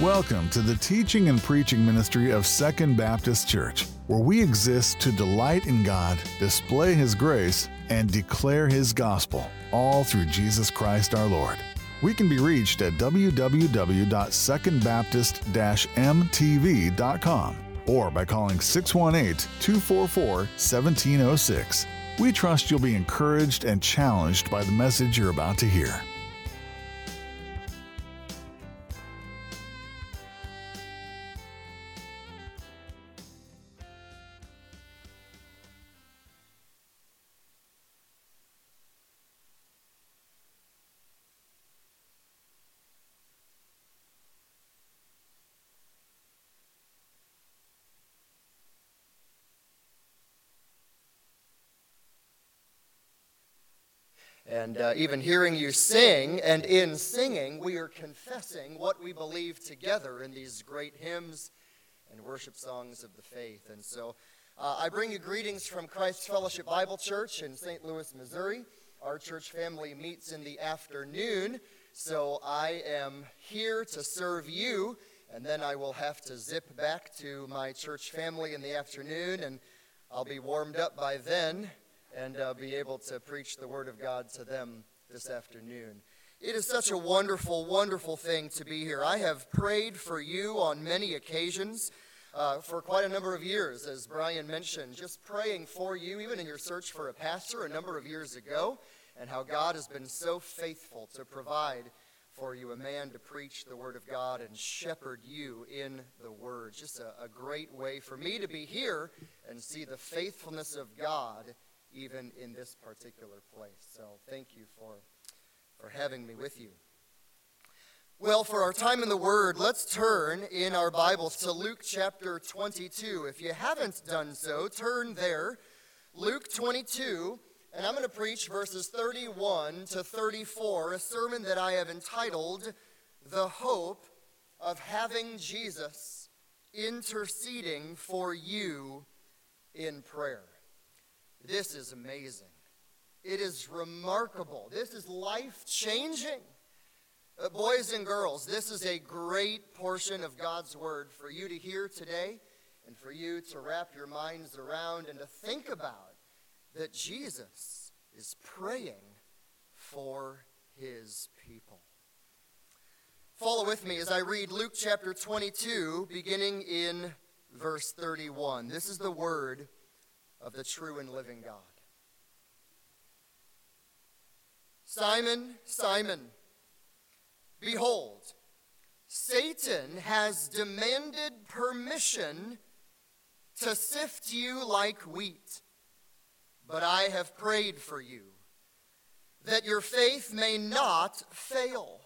Welcome to the teaching and preaching ministry of Second Baptist Church, where we exist to delight in God, display His grace, and declare His gospel, all through Jesus Christ our Lord. We can be reached at www.secondbaptist-mtv.com or by calling 618-244-1706. We trust you'll be encouraged and challenged by the message you're about to hear. And uh, even hearing you sing, and in singing, we are confessing what we believe together in these great hymns and worship songs of the faith. And so uh, I bring you greetings from Christ Fellowship Bible Church in St. Louis, Missouri. Our church family meets in the afternoon, so I am here to serve you, and then I will have to zip back to my church family in the afternoon, and I'll be warmed up by then and uh, be able to preach the Word of God to them this afternoon. It is such a wonderful, wonderful thing to be here. I have prayed for you on many occasions uh, for quite a number of years, as Brian mentioned, just praying for you, even in your search for a pastor a number of years ago, and how God has been so faithful to provide for you a man to preach the Word of God and shepherd you in the Word. Just a, a great way for me to be here and see the faithfulness of God even in this particular place. So thank you for, for having me with you. Well, for our time in the Word, let's turn in our Bibles to Luke chapter 22. If you haven't done so, turn there. Luke 22, and I'm going to preach verses 31 to 34, a sermon that I have entitled The Hope of Having Jesus Interceding for You in Prayer. This is amazing. It is remarkable. This is life changing. Uh, boys and girls, this is a great portion of God's Word for you to hear today and for you to wrap your minds around and to think about that Jesus is praying for his people. Follow with me as I read Luke chapter 22, beginning in verse 31. This is the word of the true and living God. Simon, Simon, behold, Satan has demanded permission to sift you like wheat, but I have prayed for you that your faith may not fail.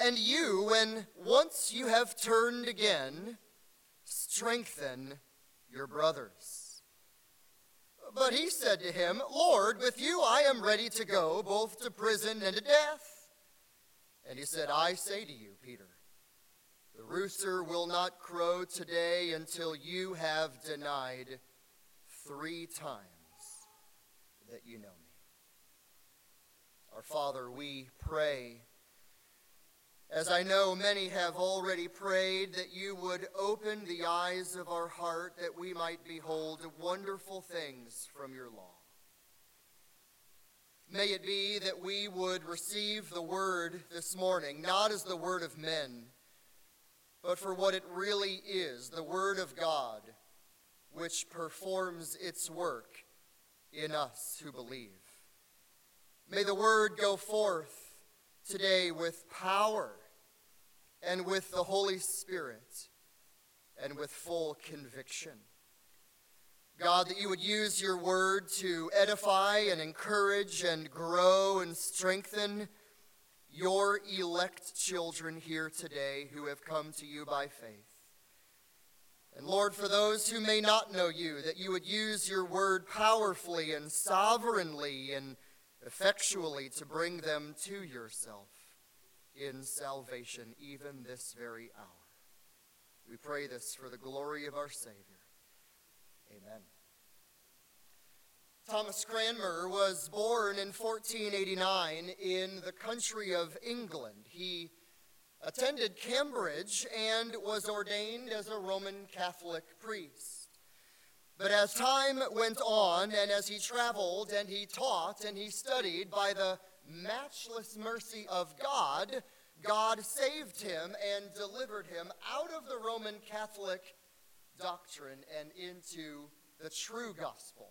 And you, when once you have turned again, strengthen your brothers. But he said to him, Lord, with you I am ready to go, both to prison and to death. And he said, I say to you, Peter, the rooster will not crow today until you have denied three times that you know me. Our Father, we pray as I know many have already prayed, that you would open the eyes of our heart that we might behold wonderful things from your law. May it be that we would receive the word this morning, not as the word of men, but for what it really is the word of God, which performs its work in us who believe. May the word go forth today with power and with the Holy Spirit and with full conviction. God, that you would use your word to edify and encourage and grow and strengthen your elect children here today who have come to you by faith. And Lord, for those who may not know you, that you would use your word powerfully and sovereignly and effectually to bring them to yourself in salvation, even this very hour. We pray this for the glory of our Savior. Amen. Thomas Cranmer was born in 1489 in the country of England. He attended Cambridge, and was ordained as a Roman Catholic priest. But as time went on, and as he traveled and he taught and he studied, by the matchless mercy of God, God saved him and delivered him out of the Roman Catholic doctrine and into the true gospel,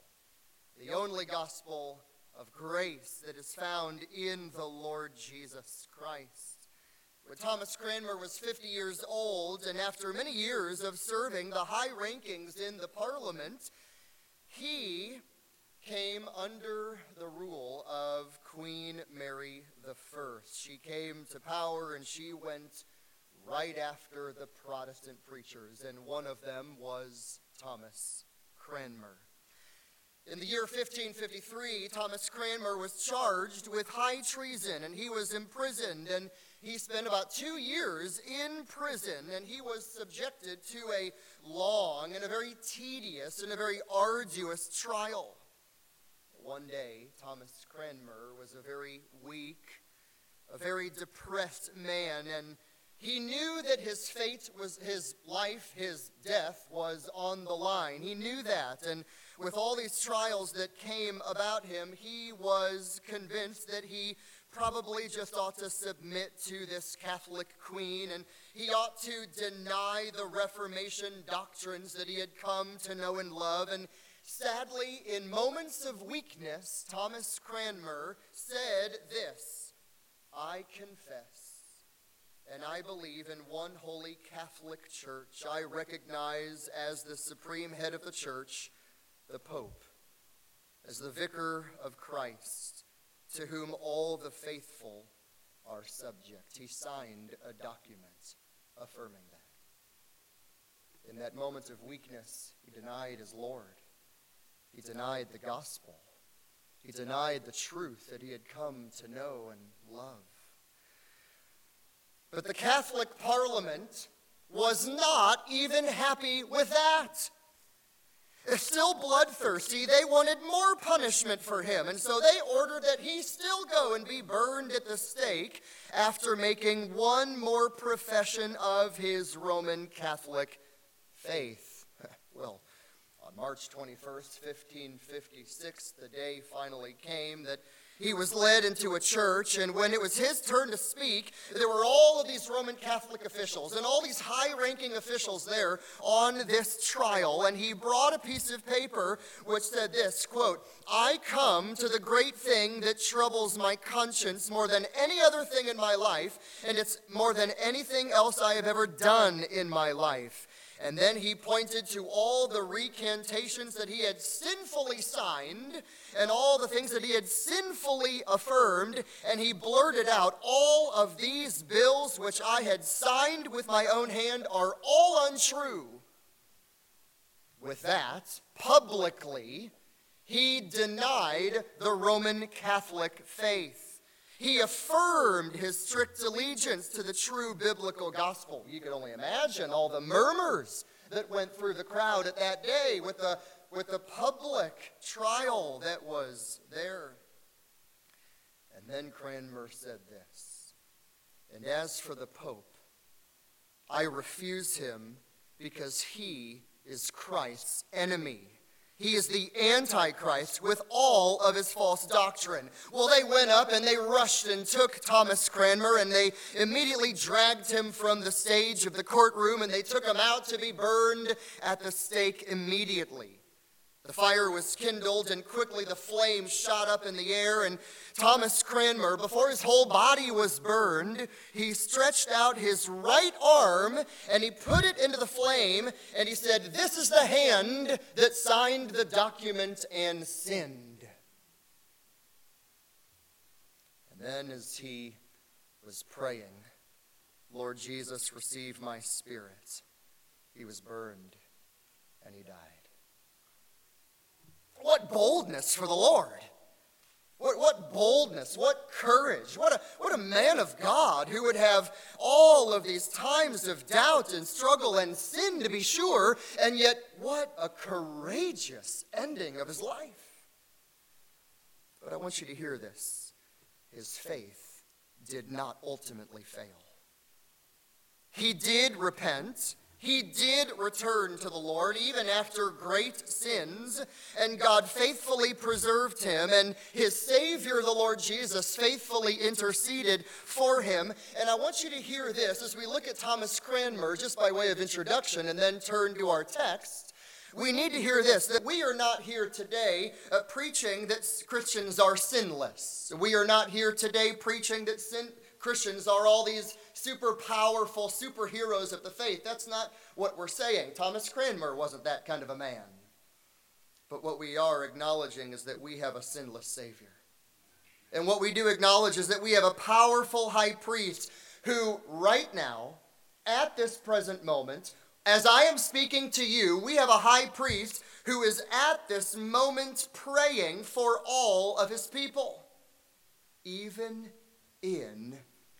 the only gospel of grace that is found in the Lord Jesus Christ. When Thomas Cranmer was 50 years old, and after many years of serving the high rankings in the parliament, he came under the rule of Queen Mary I. She came to power and she went right after the Protestant preachers, and one of them was Thomas Cranmer. In the year 1553, Thomas Cranmer was charged with high treason and he was imprisoned. And he spent about two years in prison and he was subjected to a long and a very tedious and a very arduous trial. One day, Thomas Cranmer was a very weak, a very depressed man, and he knew that his fate was his life, his death was on the line. He knew that. And with all these trials that came about him, he was convinced that he probably just ought to submit to this Catholic queen and he ought to deny the Reformation doctrines that he had come to know and love. And sadly, in moments of weakness, Thomas Cranmer said this I confess and I believe in one holy Catholic Church. I recognize as the supreme head of the church the Pope, as the vicar of Christ, to whom all the faithful are subject. He signed a document affirming that. In that moment of weakness, he denied his Lord. He denied the gospel. He denied the truth that he had come to know and love. But the Catholic Parliament was not even happy with that. Still bloodthirsty, they wanted more punishment for him, and so they ordered that he still go and be burned at the stake after making one more profession of his Roman Catholic faith. well, on March 21st, 1556, the day finally came that he was led into a church, and when it was his turn to speak, there were all of these Roman Catholic officials and all these high ranking officials there on this trial. And he brought a piece of paper which said this quote, I come to the great thing that troubles my conscience more than any other thing in my life, and it's more than anything else I have ever done in my life. And then he pointed to all the recantations that he had sinfully signed and all the things that he had sinfully affirmed. And he blurted out, All of these bills which I had signed with my own hand are all untrue. With that, publicly, he denied the Roman Catholic faith. He affirmed his strict allegiance to the true biblical gospel. You can only imagine all the murmurs that went through the crowd at that day with the, with the public trial that was there. And then Cranmer said this And as for the Pope, I refuse him because he is Christ's enemy. He is the Antichrist with all of his false doctrine. Well, they went up and they rushed and took Thomas Cranmer and they immediately dragged him from the stage of the courtroom and they took him out to be burned at the stake immediately. The fire was kindled, and quickly the flames shot up in the air. And Thomas Cranmer, before his whole body was burned, he stretched out his right arm and he put it into the flame, and he said, This is the hand that signed the document and sinned. And then, as he was praying, Lord Jesus, receive my spirit, he was burned and he died. What boldness for the Lord! What, what boldness, what courage, what a, what a man of God who would have all of these times of doubt and struggle and sin, to be sure, and yet what a courageous ending of his life. But I want you to hear this his faith did not ultimately fail. he did repent. He did return to the Lord even after great sins, and God faithfully preserved him, and his Savior, the Lord Jesus, faithfully interceded for him. And I want you to hear this as we look at Thomas Cranmer, just by way of introduction, and then turn to our text. We need to hear this that we are not here today uh, preaching that Christians are sinless. We are not here today preaching that sin- Christians are all these super powerful superheroes of the faith. That's not what we're saying. Thomas Cranmer wasn't that kind of a man. But what we are acknowledging is that we have a sinless Savior. And what we do acknowledge is that we have a powerful high priest who, right now, at this present moment, as I am speaking to you, we have a high priest who is at this moment praying for all of his people. Even in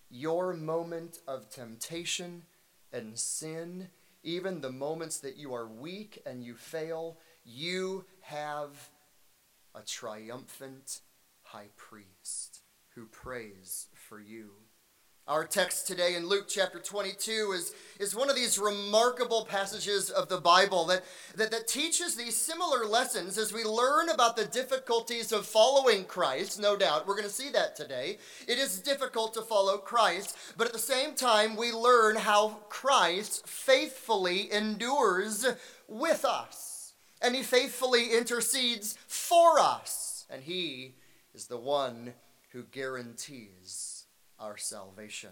your moment of temptation and sin, even the moments that you are weak and you fail, you have a triumphant high priest who prays for you. Our text today in Luke chapter 22 is, is one of these remarkable passages of the Bible that, that, that teaches these similar lessons as we learn about the difficulties of following Christ. No doubt, we're going to see that today. It is difficult to follow Christ, but at the same time, we learn how Christ faithfully endures with us, and he faithfully intercedes for us, and he is the one who guarantees our salvation.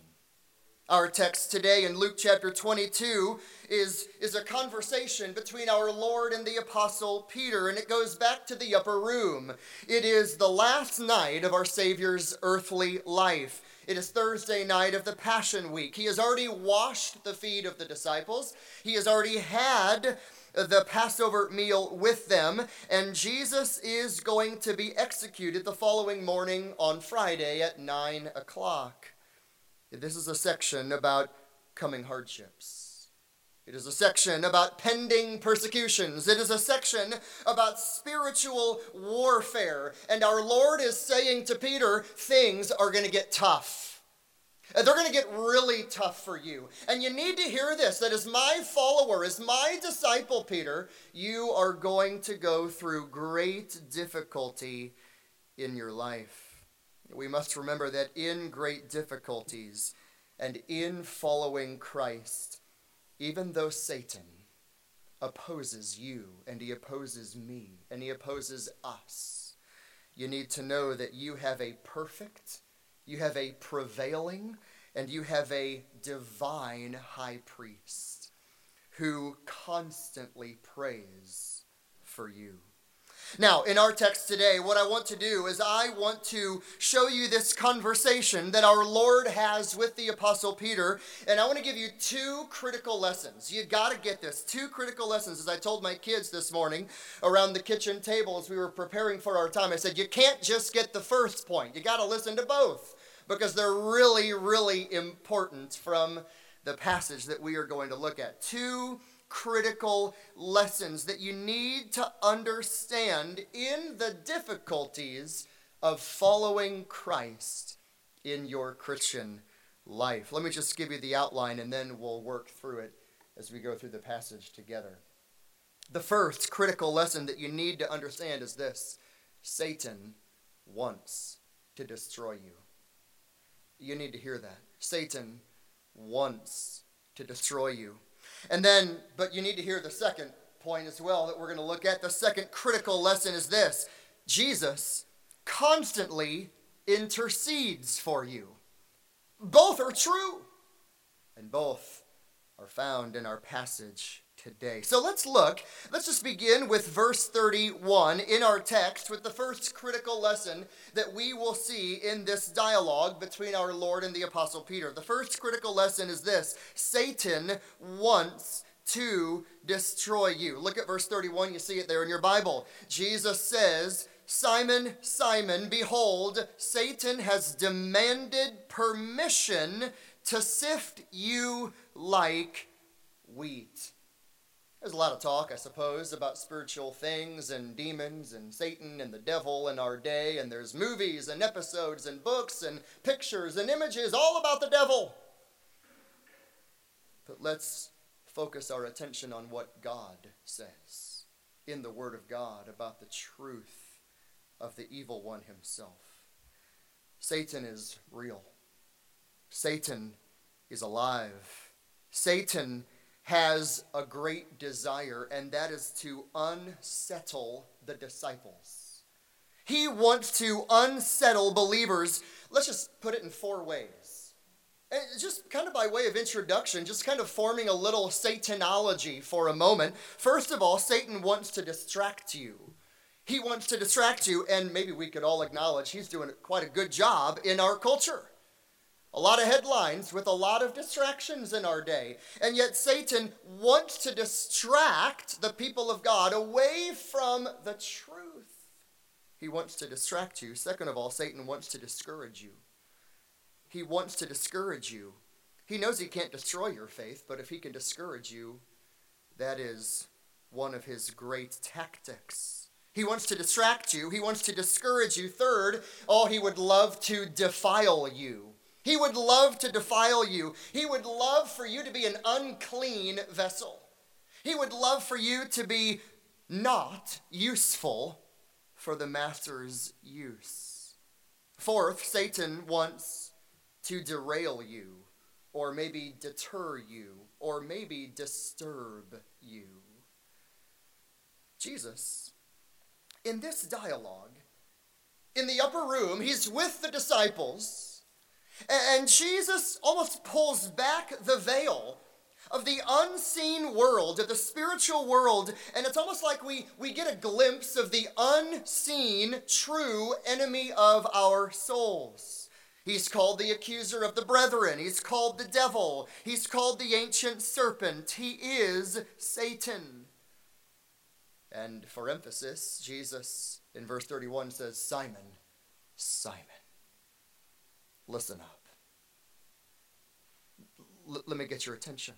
Our text today in Luke chapter 22 is, is a conversation between our Lord and the Apostle Peter, and it goes back to the upper room. It is the last night of our Savior's earthly life. It is Thursday night of the Passion Week. He has already washed the feet of the disciples, he has already had the Passover meal with them, and Jesus is going to be executed the following morning on Friday at 9 o'clock. This is a section about coming hardships. It is a section about pending persecutions. It is a section about spiritual warfare. And our Lord is saying to Peter, things are going to get tough. They're going to get really tough for you. And you need to hear this that as my follower, as my disciple, Peter, you are going to go through great difficulty in your life. We must remember that in great difficulties and in following Christ, even though Satan opposes you and he opposes me and he opposes us, you need to know that you have a perfect you have a prevailing, and you have a divine high priest who constantly prays for you. Now, in our text today, what I want to do is I want to show you this conversation that our Lord has with the Apostle Peter, and I want to give you two critical lessons. You got to get this. Two critical lessons. As I told my kids this morning around the kitchen table as we were preparing for our time, I said, You can't just get the first point, you got to listen to both because they're really, really important from the passage that we are going to look at. Two critical lessons that you need to understand in the difficulties of following Christ in your Christian life. Let me just give you the outline and then we'll work through it as we go through the passage together. The first critical lesson that you need to understand is this Satan wants to destroy you. You need to hear that. Satan wants to destroy you. And then, but you need to hear the second point as well that we're going to look at. The second critical lesson is this Jesus constantly intercedes for you. Both are true, and both are found in our passage today. So let's look. Let's just begin with verse 31 in our text with the first critical lesson that we will see in this dialogue between our Lord and the Apostle Peter. The first critical lesson is this Satan wants to destroy you. Look at verse 31. You see it there in your Bible. Jesus says, Simon, Simon, behold, Satan has demanded permission to sift you like wheat. There's a lot of talk, I suppose, about spiritual things and demons and Satan and the devil in our day, and there's movies and episodes and books and pictures and images all about the devil. But let's focus our attention on what God says in the Word of God about the truth of the evil one himself. Satan is real. Satan is alive. Satan has a great desire, and that is to unsettle the disciples. He wants to unsettle believers. Let's just put it in four ways. And just kind of by way of introduction, just kind of forming a little Satanology for a moment. First of all, Satan wants to distract you. He wants to distract you, and maybe we could all acknowledge he's doing quite a good job in our culture. A lot of headlines with a lot of distractions in our day. And yet, Satan wants to distract the people of God away from the truth. He wants to distract you. Second of all, Satan wants to discourage you. He wants to discourage you. He knows he can't destroy your faith, but if he can discourage you, that is one of his great tactics. He wants to distract you. He wants to discourage you. Third, oh, he would love to defile you. He would love to defile you. He would love for you to be an unclean vessel. He would love for you to be not useful for the master's use. Fourth, Satan wants to derail you, or maybe deter you, or maybe disturb you. Jesus in this dialogue, in the upper room, he's with the disciples, and Jesus almost pulls back the veil of the unseen world, of the spiritual world, and it's almost like we, we get a glimpse of the unseen, true enemy of our souls. He's called the accuser of the brethren. He's called the devil. He's called the ancient serpent. He is Satan. And for emphasis, Jesus in verse 31 says, Simon, Simon, listen up. L- let me get your attention.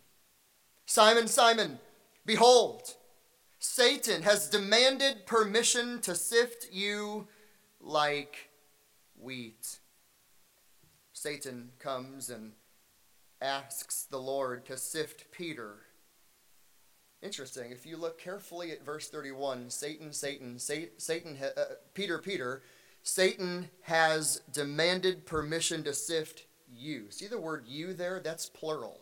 Simon, Simon, behold, Satan has demanded permission to sift you like wheat. Satan comes and asks the Lord to sift Peter Interesting. If you look carefully at verse 31, Satan, Satan, Satan, uh, Peter, Peter, Satan has demanded permission to sift you. See the word you there? That's plural.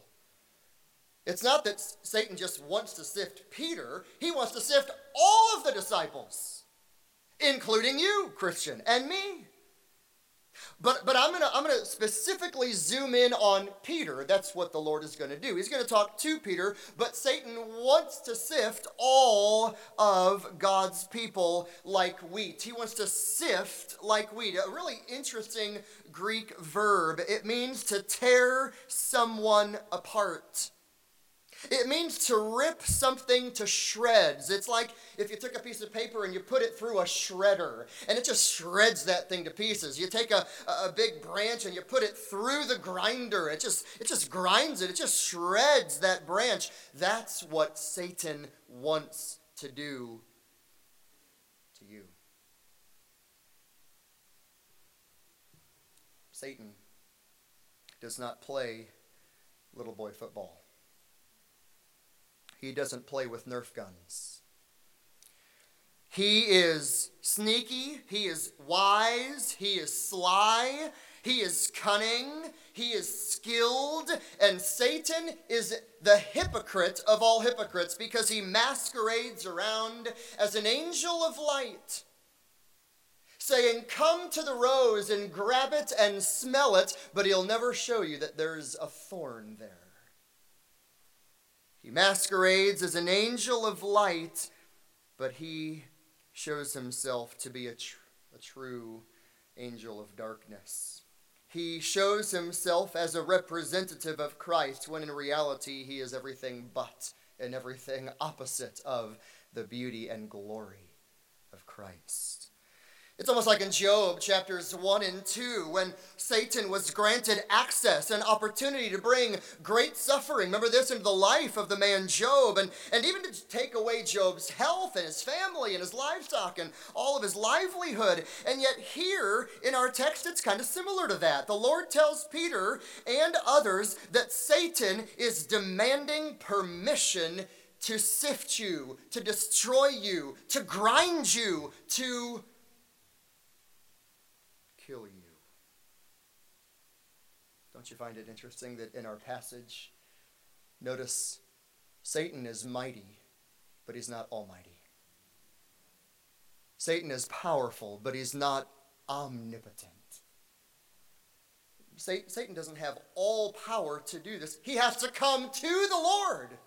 It's not that Satan just wants to sift Peter, he wants to sift all of the disciples, including you, Christian, and me. But, but I'm going to I'm gonna specifically zoom in on Peter. That's what the Lord is going to do. He's going to talk to Peter, but Satan wants to sift all of God's people like wheat. He wants to sift like wheat. A really interesting Greek verb. It means to tear someone apart. It means to rip something to shreds. It's like if you took a piece of paper and you put it through a shredder and it just shreds that thing to pieces. You take a, a big branch and you put it through the grinder. It just, it just grinds it. It just shreds that branch. That's what Satan wants to do to you. Satan does not play little boy football. He doesn't play with Nerf guns. He is sneaky, he is wise, he is sly, he is cunning, he is skilled, and Satan is the hypocrite of all hypocrites because he masquerades around as an angel of light, saying, Come to the rose and grab it and smell it, but he'll never show you that there's a thorn there. He masquerades as an angel of light, but he shows himself to be a, tr- a true angel of darkness. He shows himself as a representative of Christ when in reality he is everything but and everything opposite of the beauty and glory of Christ. It's almost like in Job chapters 1 and 2 when Satan was granted access and opportunity to bring great suffering. Remember this into the life of the man Job and, and even to take away Job's health and his family and his livestock and all of his livelihood. And yet, here in our text, it's kind of similar to that. The Lord tells Peter and others that Satan is demanding permission to sift you, to destroy you, to grind you, to kill you. Don't you find it interesting that in our passage, notice Satan is mighty, but he's not almighty. Satan is powerful, but he's not omnipotent. Satan doesn't have all power to do this. He has to come to the Lord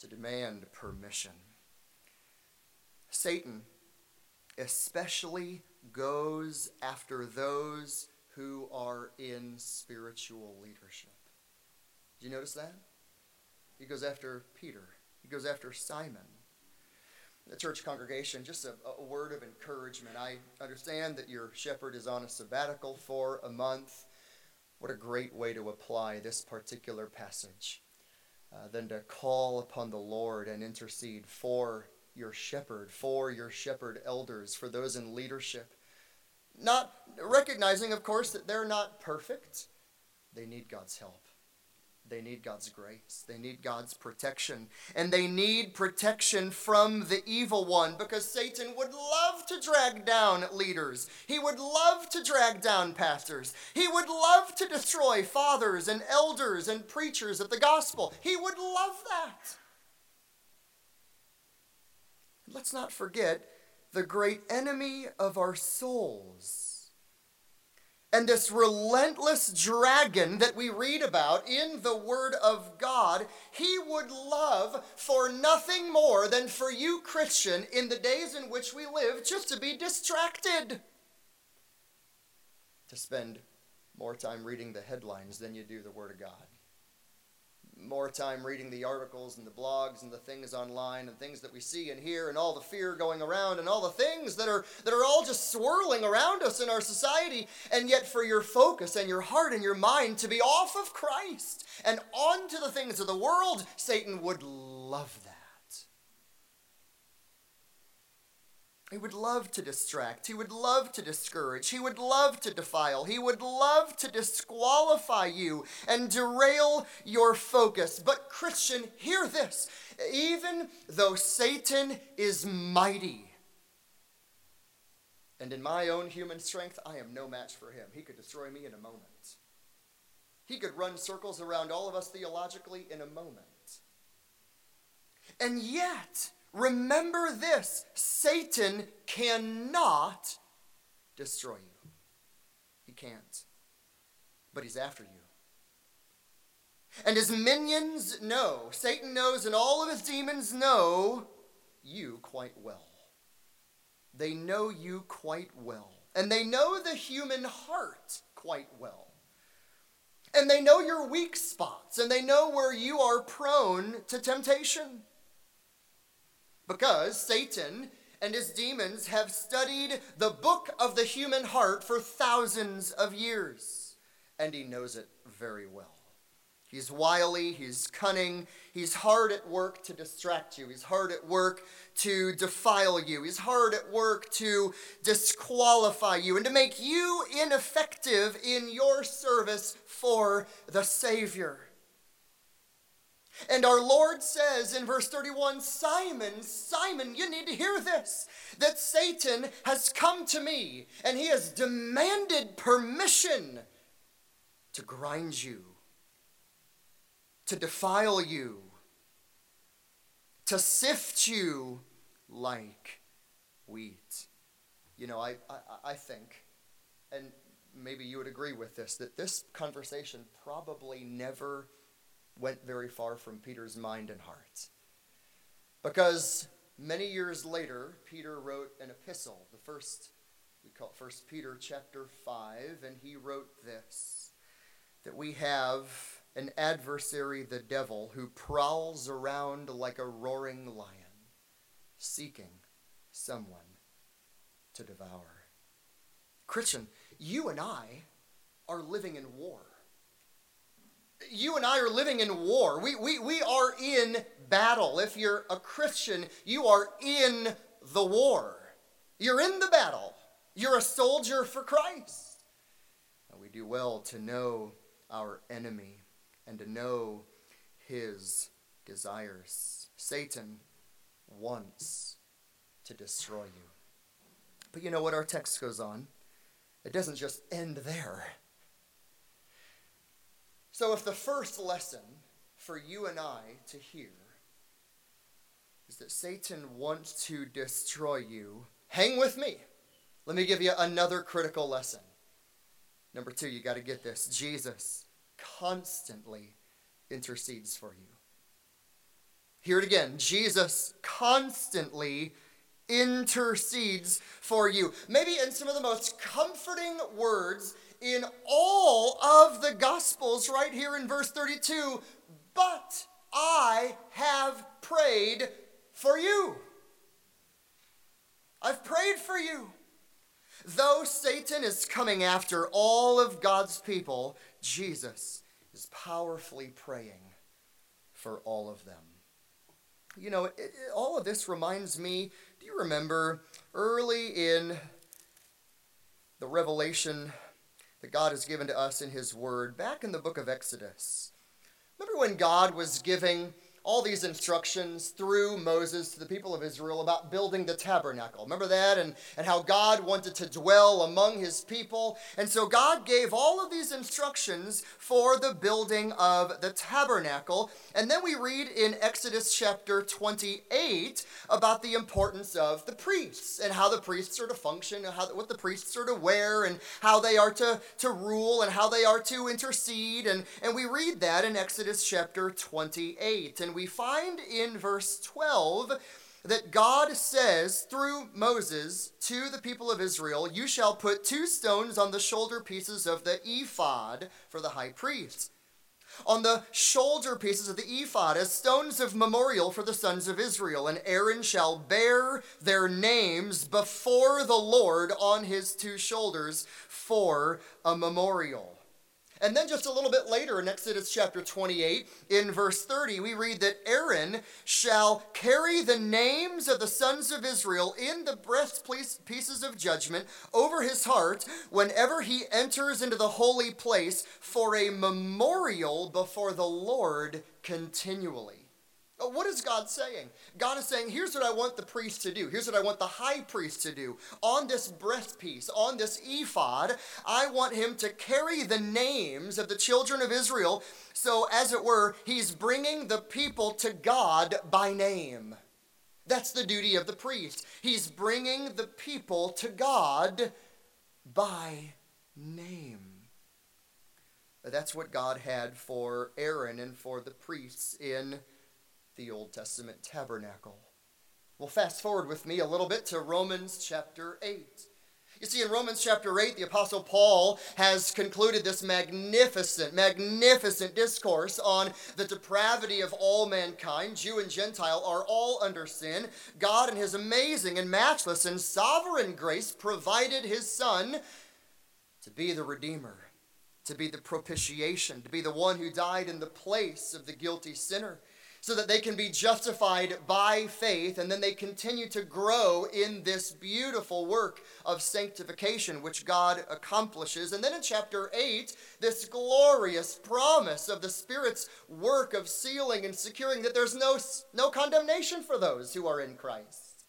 to demand permission. Satan especially goes after those who are in spiritual leadership. Do you notice that? He goes after Peter, he goes after Simon. The church congregation, just a, a word of encouragement. I understand that your shepherd is on a sabbatical for a month. What a great way to apply this particular passage uh, than to call upon the Lord and intercede for your shepherd, for your shepherd elders, for those in leadership. Not recognizing, of course, that they're not perfect. They need God's help. They need God's grace. They need God's protection. And they need protection from the evil one because Satan would love to drag down leaders. He would love to drag down pastors. He would love to destroy fathers and elders and preachers of the gospel. He would love that. Let's not forget the great enemy of our souls. And this relentless dragon that we read about in the Word of God, he would love for nothing more than for you, Christian, in the days in which we live, just to be distracted. To spend more time reading the headlines than you do the Word of God more time reading the articles and the blogs and the things online and things that we see and hear and all the fear going around and all the things that are that are all just swirling around us in our society. And yet for your focus and your heart and your mind to be off of Christ and onto the things of the world Satan would love that He would love to distract. He would love to discourage. He would love to defile. He would love to disqualify you and derail your focus. But, Christian, hear this. Even though Satan is mighty, and in my own human strength, I am no match for him. He could destroy me in a moment. He could run circles around all of us theologically in a moment. And yet, Remember this Satan cannot destroy you. He can't. But he's after you. And his minions know, Satan knows, and all of his demons know you quite well. They know you quite well. And they know the human heart quite well. And they know your weak spots, and they know where you are prone to temptation. Because Satan and his demons have studied the book of the human heart for thousands of years, and he knows it very well. He's wily, he's cunning, he's hard at work to distract you, he's hard at work to defile you, he's hard at work to disqualify you and to make you ineffective in your service for the Savior. And our Lord says in verse 31 Simon, Simon, you need to hear this that Satan has come to me and he has demanded permission to grind you, to defile you, to sift you like wheat. You know, I, I, I think, and maybe you would agree with this, that this conversation probably never went very far from Peter's mind and heart. Because many years later, Peter wrote an epistle, the first, we call it First Peter chapter 5, and he wrote this that we have an adversary, the devil, who prowls around like a roaring lion, seeking someone to devour. Christian, you and I are living in war. You and I are living in war. We, we, we are in battle. If you're a Christian, you are in the war. You're in the battle. You're a soldier for Christ. And we do well to know our enemy and to know his desires. Satan wants to destroy you. But you know what? Our text goes on. It doesn't just end there. So, if the first lesson for you and I to hear is that Satan wants to destroy you, hang with me. Let me give you another critical lesson. Number two, you got to get this Jesus constantly intercedes for you. Hear it again Jesus constantly intercedes for you. Maybe in some of the most comforting words in all of the Gospels, right here in verse 32 But I have prayed for you. I've prayed for you. Though Satan is coming after all of God's people, Jesus is powerfully praying for all of them. You know, it, it, all of this reminds me do you remember early in the revelation that God has given to us in His Word, back in the book of Exodus? Remember when God was giving all these instructions through Moses to the people of Israel about building the tabernacle. Remember that? And, and how God wanted to dwell among his people. And so God gave all of these instructions for the building of the tabernacle. And then we read in Exodus chapter 28 about the importance of the priests and how the priests are to function, how, what the priests are to wear, and how they are to, to rule, and how they are to intercede. And, and we read that in Exodus chapter 28. And we find in verse 12 that God says through Moses to the people of Israel, You shall put two stones on the shoulder pieces of the ephod for the high priest. On the shoulder pieces of the ephod as stones of memorial for the sons of Israel, and Aaron shall bear their names before the Lord on his two shoulders for a memorial. And then just a little bit later in Exodus chapter 28, in verse 30, we read that Aaron shall carry the names of the sons of Israel in the breastpieces of judgment over his heart whenever he enters into the holy place for a memorial before the Lord continually. Oh, what is God saying? God is saying, here's what I want the priest to do. Here's what I want the high priest to do. On this breastpiece, on this ephod, I want him to carry the names of the children of Israel. So, as it were, he's bringing the people to God by name. That's the duty of the priest. He's bringing the people to God by name. That's what God had for Aaron and for the priests in the Old Testament tabernacle. Well, fast forward with me a little bit to Romans chapter 8. You see, in Romans chapter 8, the Apostle Paul has concluded this magnificent, magnificent discourse on the depravity of all mankind. Jew and Gentile are all under sin. God, in his amazing and matchless and sovereign grace, provided his Son to be the Redeemer, to be the propitiation, to be the one who died in the place of the guilty sinner so that they can be justified by faith and then they continue to grow in this beautiful work of sanctification which God accomplishes. And then in chapter 8, this glorious promise of the Spirit's work of sealing and securing that there's no, no condemnation for those who are in Christ.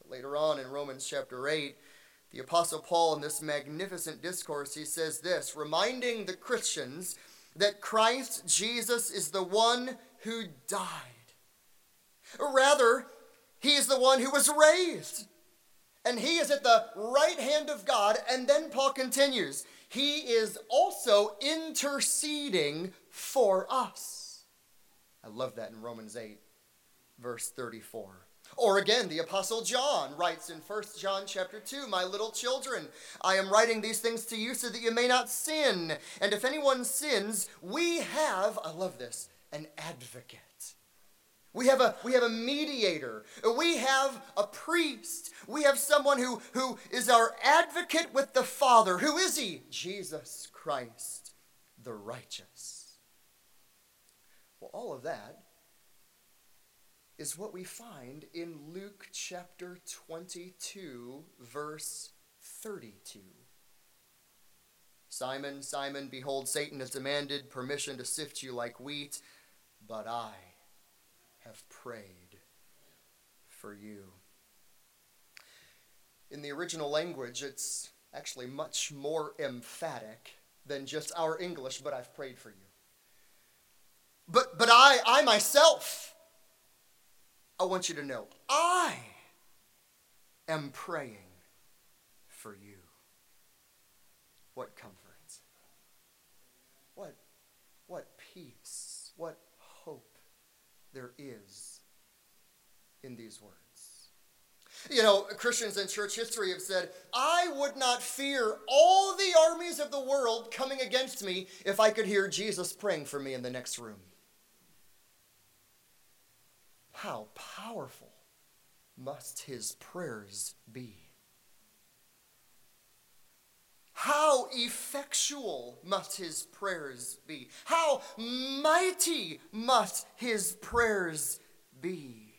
But later on in Romans chapter 8, the Apostle Paul, in this magnificent discourse, he says this, reminding the Christians that Christ Jesus is the one who died. Rather, he is the one who was raised. And he is at the right hand of God. And then Paul continues, he is also interceding for us. I love that in Romans 8, verse 34. Or again, the apostle John writes in 1 John chapter 2, "My little children, I am writing these things to you so that you may not sin. And if anyone sins, we have, I love this, an advocate We have a we have a mediator. We have a priest. We have someone who, who is our advocate with the Father. Who is he? Jesus Christ, the righteous. Well, all of that is what we find in Luke chapter 22, verse 32. Simon, Simon, behold, Satan has demanded permission to sift you like wheat, but I have prayed for you. In the original language, it's actually much more emphatic than just our English, but I've prayed for you. But, but I, I myself, I want you to know, I am praying for you. What comfort. What, what peace, what hope there is in these words. You know, Christians in church history have said, I would not fear all the armies of the world coming against me if I could hear Jesus praying for me in the next room. How powerful must his prayers be? How effectual must his prayers be? How mighty must his prayers be?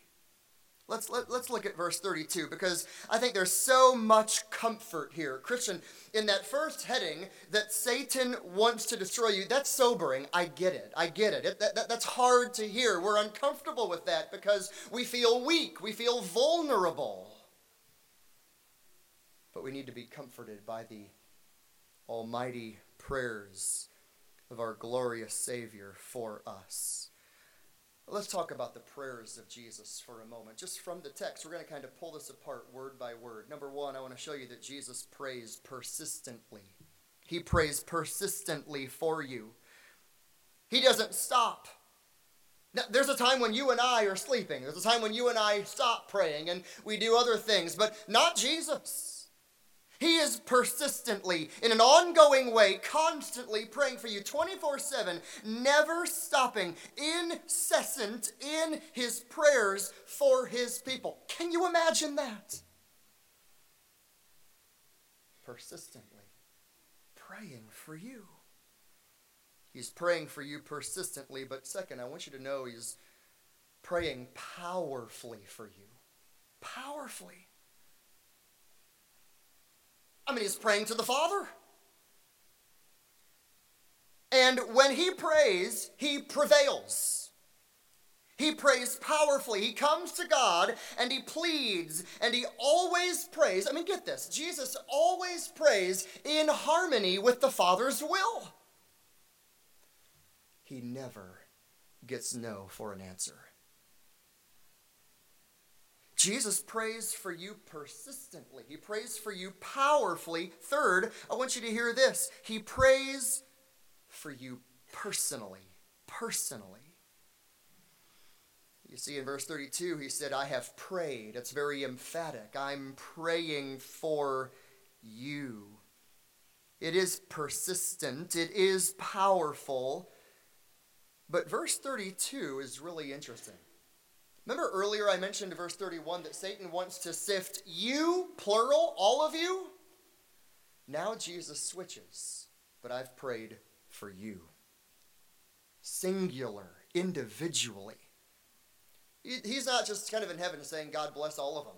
Let's, let, us let us look at verse 32 because I think there's so much comfort here. Christian, in that first heading that Satan wants to destroy you, that's sobering. I get it. I get it. it that, that, that's hard to hear. We're uncomfortable with that because we feel weak, we feel vulnerable. But we need to be comforted by the almighty prayers of our glorious Savior for us. Let's talk about the prayers of Jesus for a moment. Just from the text, we're going to kind of pull this apart word by word. Number one, I want to show you that Jesus prays persistently. He prays persistently for you. He doesn't stop. Now, there's a time when you and I are sleeping. There's a time when you and I stop praying and we do other things, but not Jesus. He is persistently, in an ongoing way, constantly praying for you 24 7, never stopping, incessant in his prayers for his people. Can you imagine that? Persistently praying for you. He's praying for you persistently, but second, I want you to know he's praying powerfully for you. Powerfully. I mean, he's praying to the Father. And when he prays, he prevails. He prays powerfully. He comes to God and he pleads and he always prays. I mean, get this Jesus always prays in harmony with the Father's will. He never gets no for an answer. Jesus prays for you persistently. He prays for you powerfully. Third, I want you to hear this. He prays for you personally. Personally. You see, in verse 32, he said, I have prayed. It's very emphatic. I'm praying for you. It is persistent, it is powerful. But verse 32 is really interesting. Remember earlier I mentioned verse 31 that Satan wants to sift you, plural, all of you? Now Jesus switches, but I've prayed for you. Singular, individually. He's not just kind of in heaven saying, God bless all of them.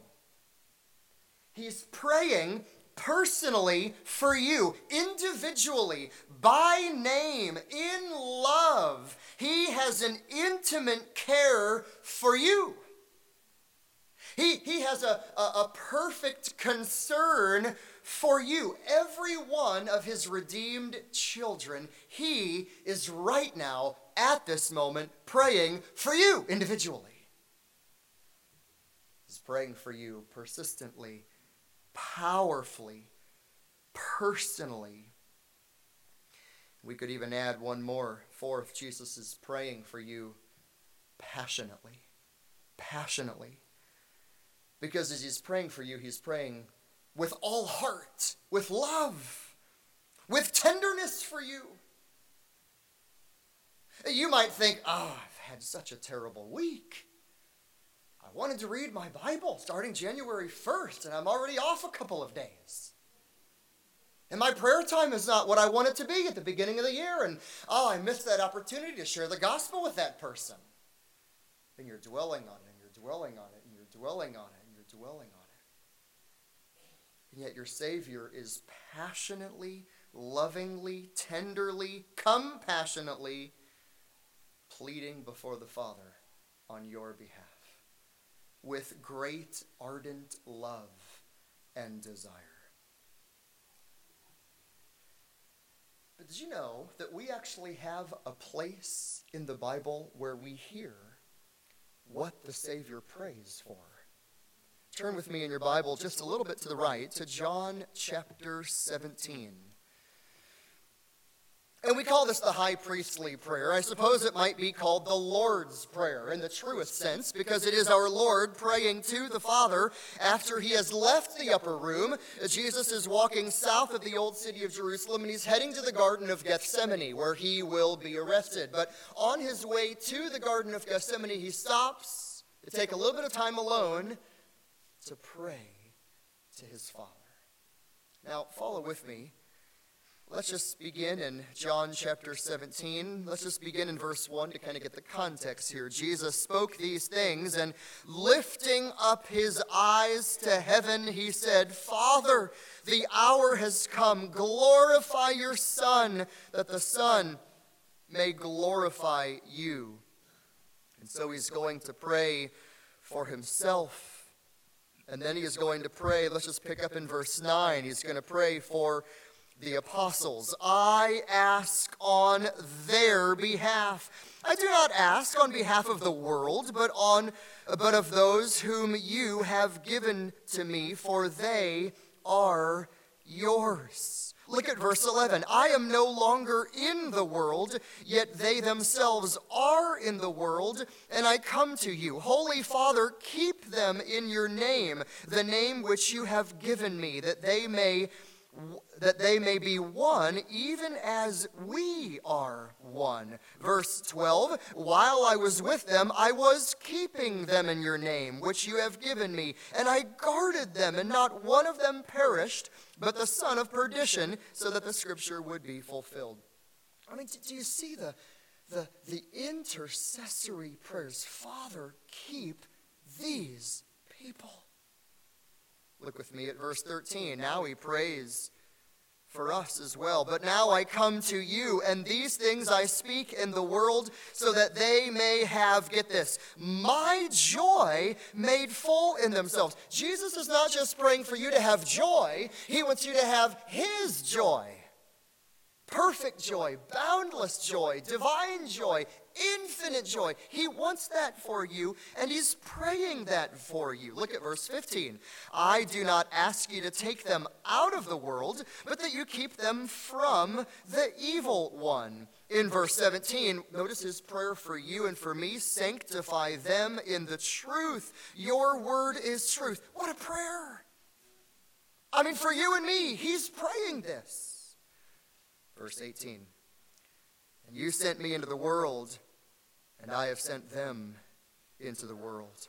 He's praying personally for you, individually, by name, in love. He has an intimate care for you. He, he has a, a, a perfect concern for you. Every one of his redeemed children, he is right now, at this moment, praying for you individually. He's praying for you persistently powerfully, personally. We could even add one more. Fourth, Jesus is praying for you passionately. Passionately. Because as he's praying for you, he's praying with all heart, with love, with tenderness for you. You might think, oh, I've had such a terrible week. I wanted to read my Bible starting January 1st, and I'm already off a couple of days. And my prayer time is not what I want it to be at the beginning of the year. And oh, I missed that opportunity to share the gospel with that person. And you're dwelling on it, and you're dwelling on it, and you're dwelling on it, and you're dwelling on it. And yet your Savior is passionately, lovingly, tenderly, compassionately pleading before the Father on your behalf with great, ardent love and desire. But did you know that we actually have a place in the Bible where we hear what the Savior prays for? Turn with me in your Bible just a little bit to the right to John chapter 17. And we call this the high priestly prayer. I suppose it might be called the Lord's Prayer in the truest sense, because it is our Lord praying to the Father after he has left the upper room. Jesus is walking south of the old city of Jerusalem and he's heading to the Garden of Gethsemane, where he will be arrested. But on his way to the Garden of Gethsemane, he stops to take a little bit of time alone to pray to his Father. Now, follow with me Let's just begin in John chapter 17. Let's just begin in verse 1 to kind of get the context here. Jesus spoke these things, and lifting up his eyes to heaven, he said, Father, the hour has come. Glorify your Son, that the Son may glorify you. And so he's going to pray for himself. And then he is going to pray, let's just pick up in verse 9. He's going to pray for the apostles. I ask on their behalf. I do not ask on behalf of the world, but on but of those whom you have given to me, for they are yours. Look at verse 11. I am no longer in the world, yet they themselves are in the world, and I come to you. Holy Father, keep them in your name, the name which you have given me, that they may that they may be one, even as we are one. Verse 12 While I was with them, I was keeping them in your name, which you have given me, and I guarded them, and not one of them perished, but the son of perdition, so that the scripture would be fulfilled. I mean, do you see the, the, the intercessory prayers? Father, keep these people. Look with me at verse 13. Now he prays for us as well. But now I come to you, and these things I speak in the world so that they may have, get this, my joy made full in themselves. Jesus is not just praying for you to have joy, he wants you to have his joy. Perfect joy, boundless joy, divine joy, infinite joy. He wants that for you, and He's praying that for you. Look at verse 15. I do not ask you to take them out of the world, but that you keep them from the evil one. In verse 17, notice his prayer for you and for me sanctify them in the truth. Your word is truth. What a prayer! I mean, for you and me, he's praying this. Verse 18. And you sent me into the world and I have sent them into the world.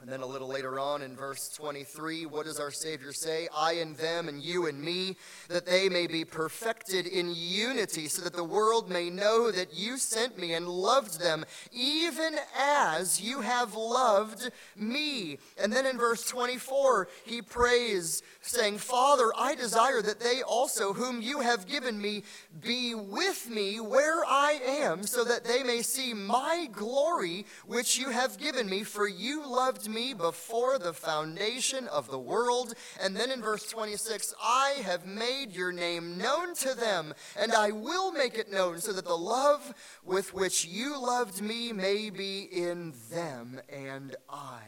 And then a little later on in verse 23, what does our Savior say? I and them and you and me, that they may be perfected in unity, so that the world may know that you sent me and loved them, even as you have loved me. And then in verse 24, he prays, saying, Father, I desire that they also, whom you have given me, be with me where I am, so that they may see my glory, which you have given me, for you loved me before the foundation of the world. And then in verse 26, I have made your name known to them, and I will make it known, so that the love with which you loved me may be in them, and I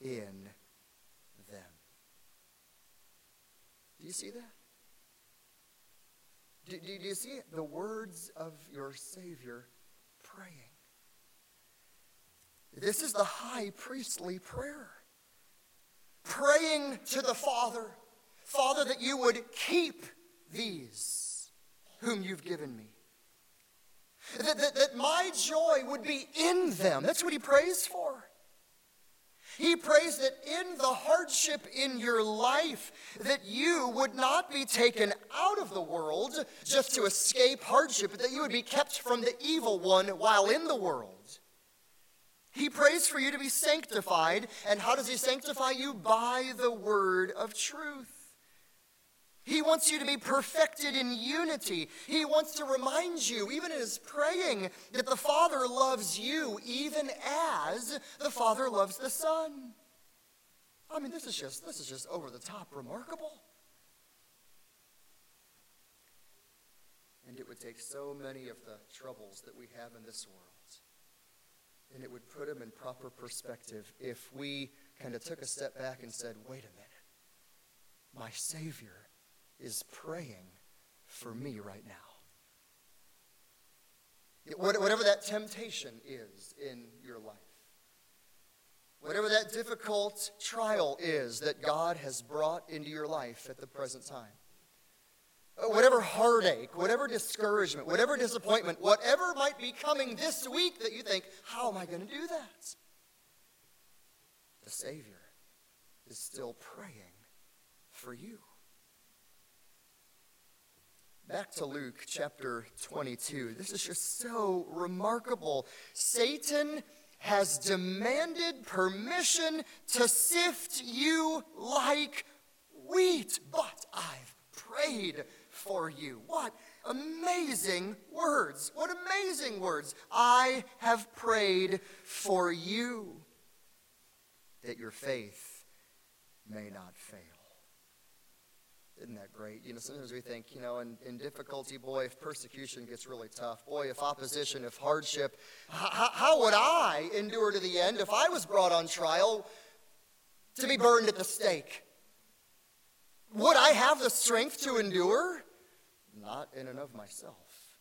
in them. Do you see that? Do, do, do you see the words of your Savior praying? This is the high priestly prayer. Praying to the Father, Father, that you would keep these whom you've given me. That, that, that my joy would be in them. That's what he prays for. He prays that in the hardship in your life that you would not be taken out of the world just to escape hardship, but that you would be kept from the evil one while in the world. He prays for you to be sanctified, and how does he sanctify you? By the word of truth. He wants you to be perfected in unity. He wants to remind you, even in his praying, that the Father loves you even as the Father loves the Son. I mean, this is just this is just over the top remarkable. And it would take so many of the troubles that we have in this world. And it would put them in proper perspective if we kind of took a step back and said, wait a minute. My Savior is praying for me right now. Whatever that temptation is in your life, whatever that difficult trial is that God has brought into your life at the present time, Uh, whatever heartache, whatever discouragement, whatever disappointment, whatever might be coming this week that you think, how am I going to do that? The Savior is still praying for you. Back to Luke chapter 22. This is just so remarkable. Satan has demanded permission to sift you like wheat, but I've prayed for you. What amazing words! What amazing words! I have prayed for you that your faith may not fail. Isn't that great? You know, sometimes we think, you know, in, in difficulty, boy, if persecution gets really tough, boy, if opposition, if hardship, how, how would I endure to the end if I was brought on trial to be burned at the stake? Would I have the strength to endure? Not in and of myself.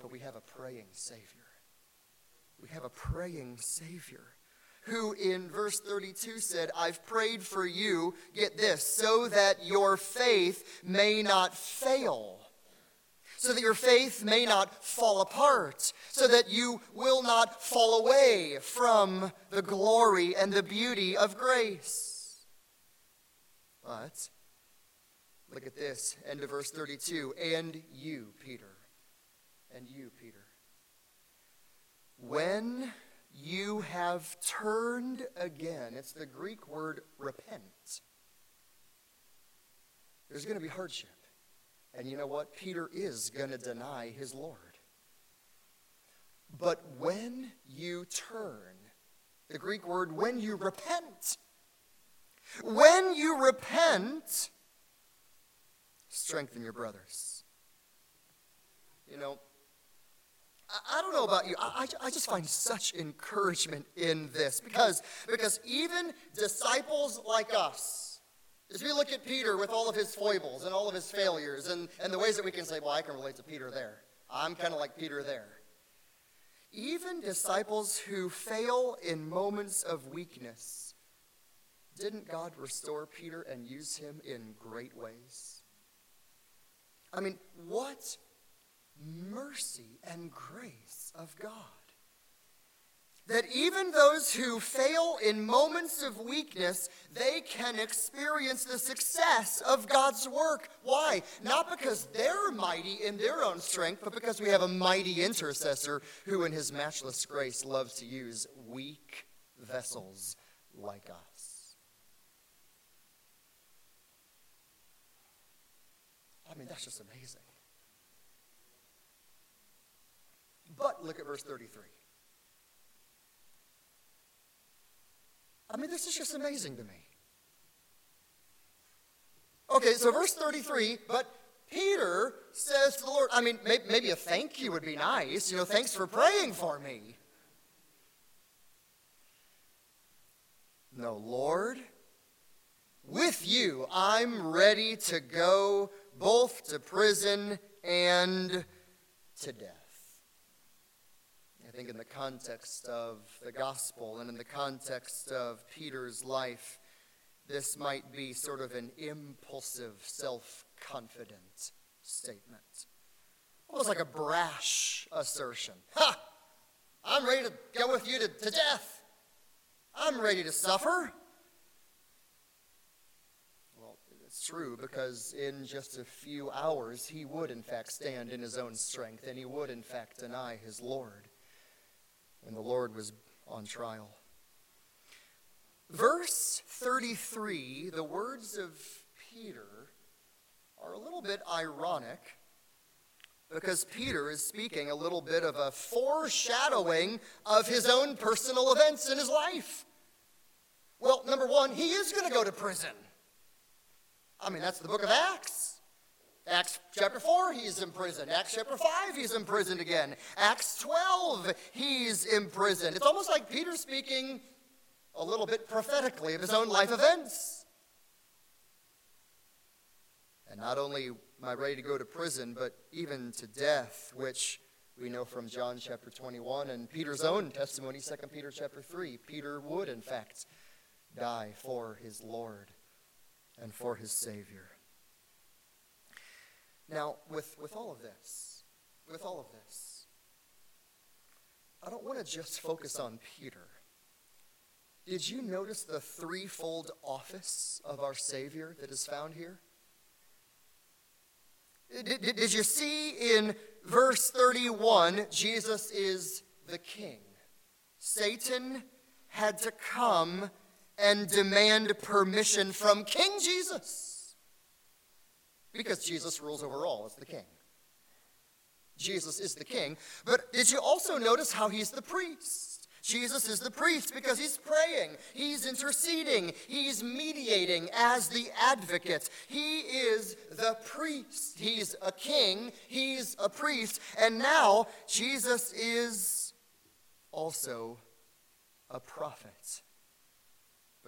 But we have a praying Savior. We have a praying Savior who in verse 32 said, I've prayed for you, get this, so that your faith may not fail, so that your faith may not fall apart, so that you will not fall away from the glory and the beauty of grace. But, look at this, end of verse 32, and you, Peter, and you, Peter. When you have turned again. It's the Greek word repent. There's going to be hardship. And you know what? Peter is going to deny his Lord. But when you turn, the Greek word, when you repent, when you repent, strengthen your brothers. You know, I don't know about you. I, I just find such encouragement in this because, because even disciples like us, as we look at Peter with all of his foibles and all of his failures and, and the ways that we can say, well, I can relate to Peter there. I'm kind of like Peter there. Even disciples who fail in moments of weakness, didn't God restore Peter and use him in great ways? I mean, what mercy and grace of God. That even those who fail in moments of weakness, they can experience the success of God's work. Why? Not because they're mighty in their own strength, but because we have a mighty intercessor who, in his matchless grace, loves to use weak vessels like us. I mean, that's just amazing. But look at verse 33. I mean, this is just amazing to me. Okay, so verse 33, but Peter says to the Lord, I mean, maybe a thank you would be nice. You know, thanks for praying for me. No, Lord, with you I'm ready to go both to prison and to death I think in the context of the gospel and in the context of Peter's life, this might be sort of an impulsive, self confident statement. Almost like a brash assertion. Ha! I'm ready to go with you to, to death. I'm ready to suffer. True because in just a few hours he would, in fact, stand in his own strength and he would, in fact, deny his Lord And the Lord was on trial. Verse 33, the words of Peter are a little bit ironic because Peter is speaking a little bit of a foreshadowing of his own personal events in his life. Well, number one, he is going to go to prison. I mean, that's the book of Acts. Acts chapter 4, he's imprisoned. Acts chapter 5, he's imprisoned again. Acts 12, he's imprisoned. It's almost like Peter speaking a little bit prophetically of his own life events. And not only am I ready to go to prison, but even to death, which we know from John chapter 21 and Peter's own testimony, 2 Peter chapter 3. Peter would, in fact, die for his Lord and for his Savior. Now, with, with all of this, with all of this, I don't want to just focus on Peter. Did you notice the threefold office of our Savior that is found here? Did, did, did, you see in verse 31 Jesus is the king? Satan had to come and demand permission from King Jesus because Jesus rules over all as the king. Jesus is the king. But did you also notice how he's the priest? Jesus is the priest because he's praying, he's interceding, he's mediating as the advocate. He is the priest. He's a king, he's a priest, and now Jesus is also a prophet.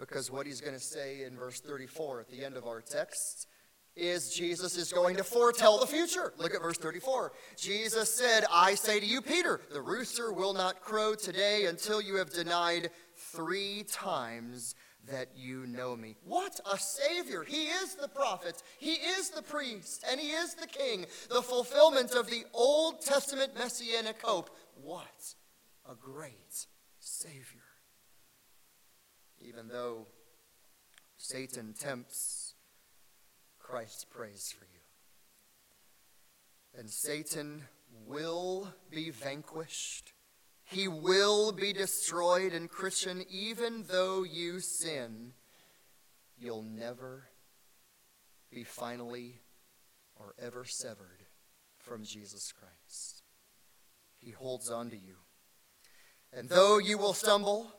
Because what he's going to say in verse 34 at the end of our text is Jesus is going to foretell the future. Look at verse 34. Jesus said, I say to you, Peter, the rooster will not crow today until you have denied three times that you know me. What a Savior! He is the prophet, He is the priest, and He is the King, the fulfillment of the Old Testament messianic hope. What a great Savior! Even though Satan tempts Christ prays for you. And Satan will be vanquished. He will be destroyed. And, Christian, even though you sin, you'll never be finally or ever severed from Jesus Christ. He holds on to you. And though you will stumble,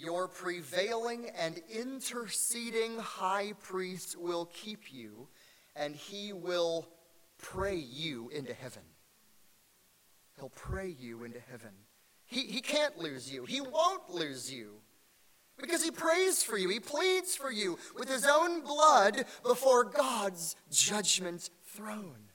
your prevailing and interceding high priest will keep you, and he will pray you into heaven. He'll pray you into heaven. He, he can't lose you, he won't lose you. Because he prays for you, he pleads for you with his own blood before God's judgment throne.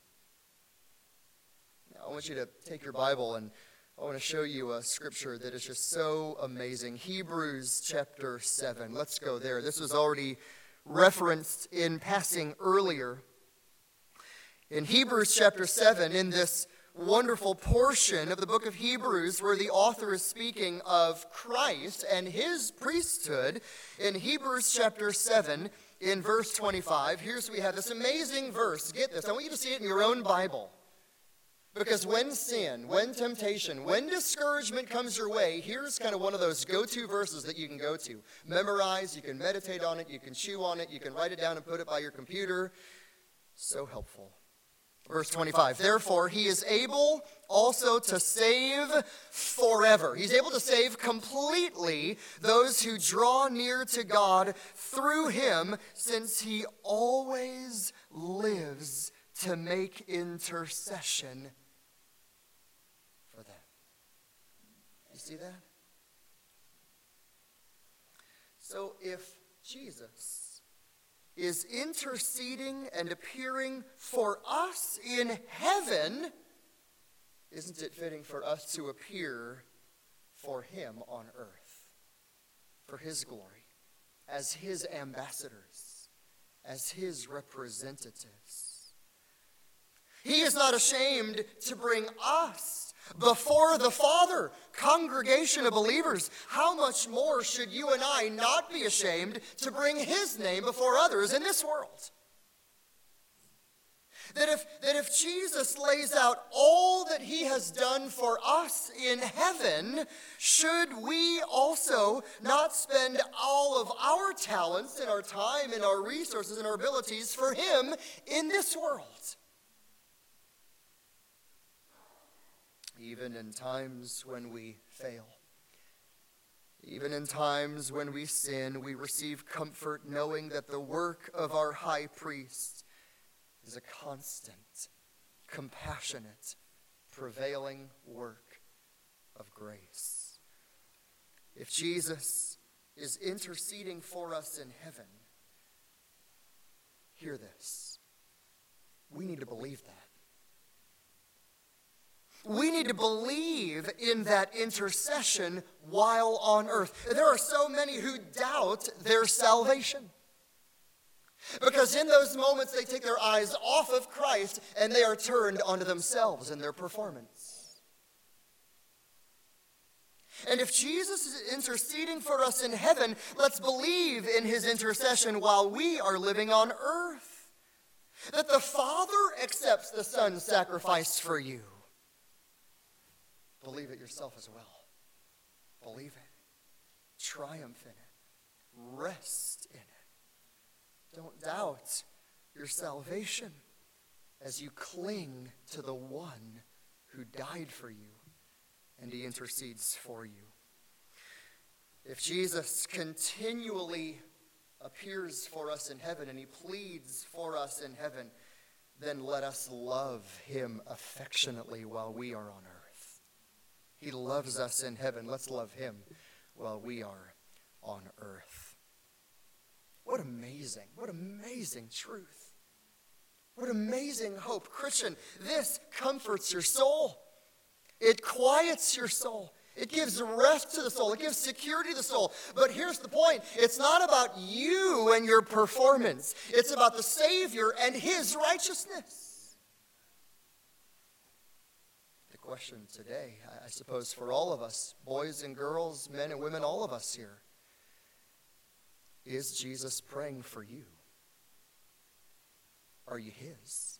Now, I want you to take your Bible and I want to show you a scripture that is just so amazing. Hebrews chapter 7. Let's go there. This was already referenced in passing earlier. In Hebrews chapter 7, in this wonderful portion of the book of Hebrews where the author is speaking of Christ and his priesthood, in Hebrews chapter 7, in verse 25, here's we have this amazing verse. Get this. I want you to see it in your own Bible. Because when sin, when temptation, when discouragement comes your way, here's kind of one of those go to verses that you can go to. Memorize, you can meditate on it, you can chew on it, you can write it down and put it by your computer. So helpful. Verse 25, therefore, he is able also to save forever. He's able to save completely those who draw near to God through him, since he always lives to make intercession see that? So if Jesus is interceding and appearing for us in heaven, isn't it fitting for us to appear for him on earth, for his glory, as his ambassadors, as his representatives? He is not ashamed to bring us before the Father, congregation of believers, how much more should you and I not be ashamed to bring His name before others in this world? That if, that if Jesus lays out all that he has done for us in heaven, should we also not spend all of our talents and our time and our resources and our abilities for him in this world? Even in times when we fail. Even in times when we sin, we receive comfort knowing that the work of our high priest is a constant, compassionate, prevailing work of grace. If Jesus is interceding for us in heaven, hear this. We need to believe that. We need to believe in that intercession while on earth. There are so many who doubt their salvation. Because in those moments, they take their eyes off of Christ and they are turned onto themselves and their performance. And if Jesus is interceding for us in heaven, let's believe in his intercession while we are living on earth. That the Father accepts the Son's sacrifice for you. Believe it yourself as well. Believe it. Triumph in it. Rest in it. Don't doubt your salvation as you cling to the one who died for you and he intercedes for you. If Jesus continually appears for us in heaven and he pleads for us in heaven, then let us love him affectionately while we are on earth. He loves us in heaven. Let's love him while we are on earth. What amazing, what amazing truth. What amazing hope. Christian, this comforts your soul. It quiets your soul. It gives rest to the soul. It gives security to the soul. But here's the point it's not about you and your performance, it's about the Savior and His righteousness. The question today, I suppose, for all of us, boys and girls, men and women, all of us here, is Jesus praying for you? Are you His?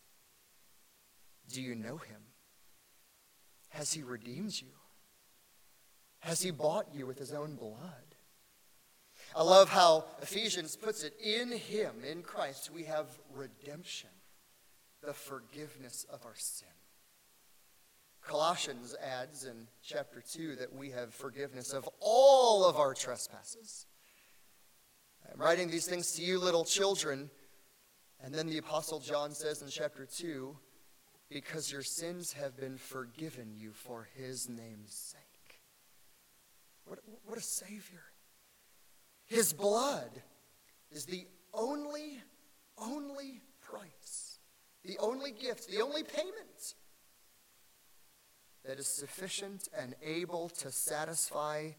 Do you know Him? Has He redeemed you? Has He bought you with His own blood? I love how Ephesians puts it in Him, in Christ, we have redemption, the forgiveness of our sin. Colossians adds in chapter 2 that we have forgiveness of all of our trespasses I'm writing these things to you, little children. And then the Apostle John says in chapter 2 because your sins have been forgiven you for his name's sake. What, what a Savior. His blood is the only, only price, the only gift, the only payment that is sufficient and able to satisfy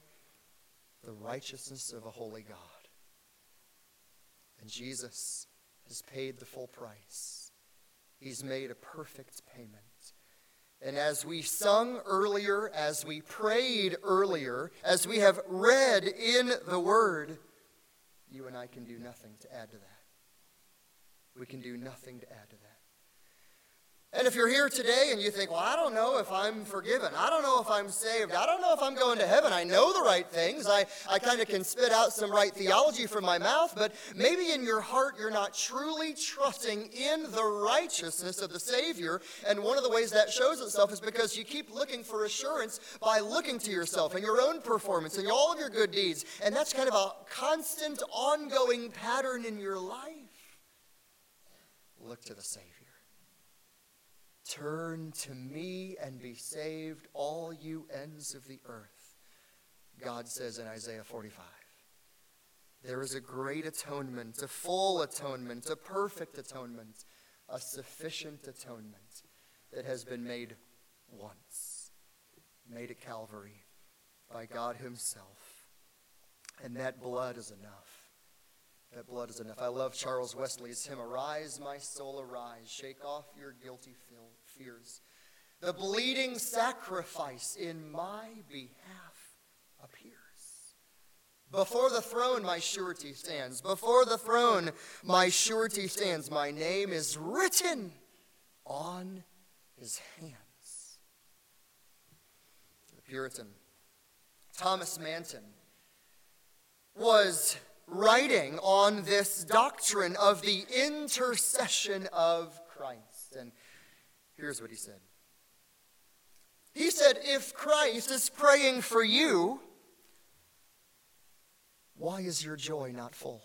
the righteousness of a holy God. And Jesus has paid the full price. He's made a perfect payment. And as we sung earlier, as we prayed earlier, as we have read in the Word, you and I can do nothing to add to that. We can do nothing to add to that. And if you're here today and you think, well, I don't know if I'm forgiven. I don't know if I'm saved. I don't know if I'm going to heaven. I know the right things. I, I kind of can spit out some right theology from my mouth, but maybe in your heart you're not truly trusting in the righteousness of the Savior. And one of the ways that shows itself is because you keep looking for assurance by looking to yourself and your own performance and all of your good deeds. And that's kind of a constant, ongoing pattern in your life. Look to the Savior. Turn to me and be saved, all you ends of the earth. God says in Isaiah 45. There is a great atonement, a full atonement, a perfect atonement, a sufficient atonement that has been made once, made at Calvary by God Himself. And that blood is enough. That blood is enough. I love Charles Wesley's hymn, Arise, my soul, arise. Shake off your guilty fears. the bleeding sacrifice in my behalf appears. Before the throne, my surety stands. Before the throne, my surety stands. My name is written on his hands. The Puritan, Thomas Manton, was writing on this doctrine of the intercession of Christ. And here's what he said He said, If Christ is praying for you, why is your joy not full?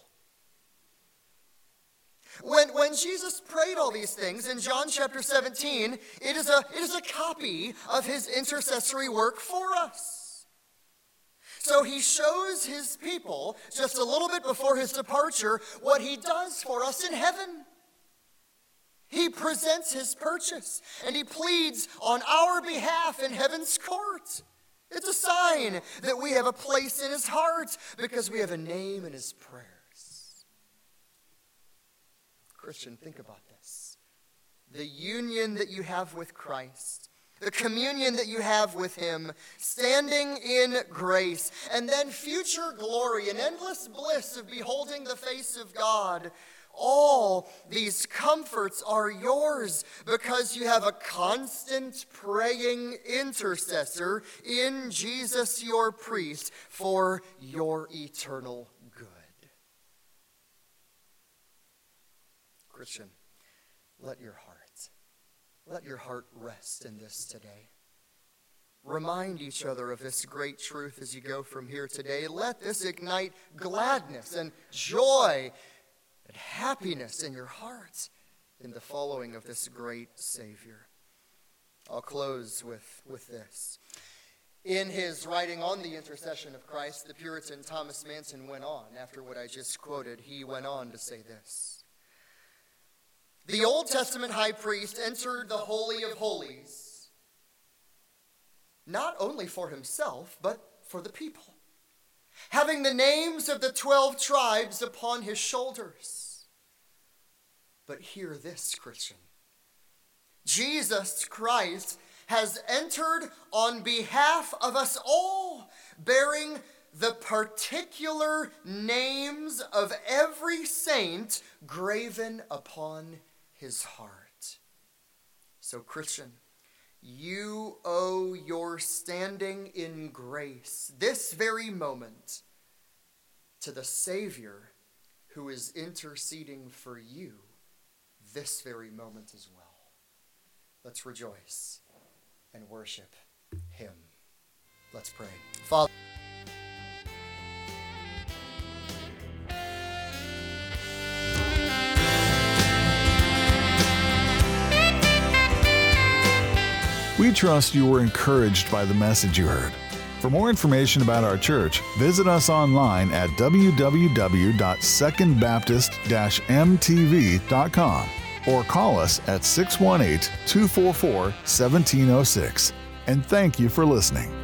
When, when Jesus prayed all these things in John chapter 17, it is, a, it is a copy of his intercessory work for us. So he shows his people, just a little bit before his departure, what he does for us in heaven. He presents his purchase and he pleads on our behalf in heaven's court. It's a sign that we have a place in his heart because we have a name in his prayers. Christian, think about this. The union that you have with Christ, the communion that you have with him, standing in grace, and then future glory and endless bliss of beholding the face of God all these comforts are yours because you have a constant praying intercessor in Jesus, your priest, for your eternal good. Christian, let your heart, let your heart rest in this today. Remind each other of this great truth as you go from here today. Let this ignite gladness and joy and happiness in your hearts in the following of this great Savior. I'll close with, with this. In his writing on the intercession of Christ, the Puritan Thomas Manton went on, after what I just quoted, he went on to say this The Old Testament high priest entered the Holy of Holies, not only for himself, but for the people having the names of the 12 tribes upon his shoulders. But hear this, Christian Jesus Christ has entered on behalf of us all, bearing the particular names of every saint graven upon his heart. So, Christian, you owe your standing in grace this very moment to the Savior who is interceding for you this very moment as well. Let's rejoice and worship Him. Let's pray. Father, We trust you were encouraged by the message you heard. For more information about our church, visit us online at www.secondbaptist-mtv.com or call us at 618 244 1706. And thank you for listening.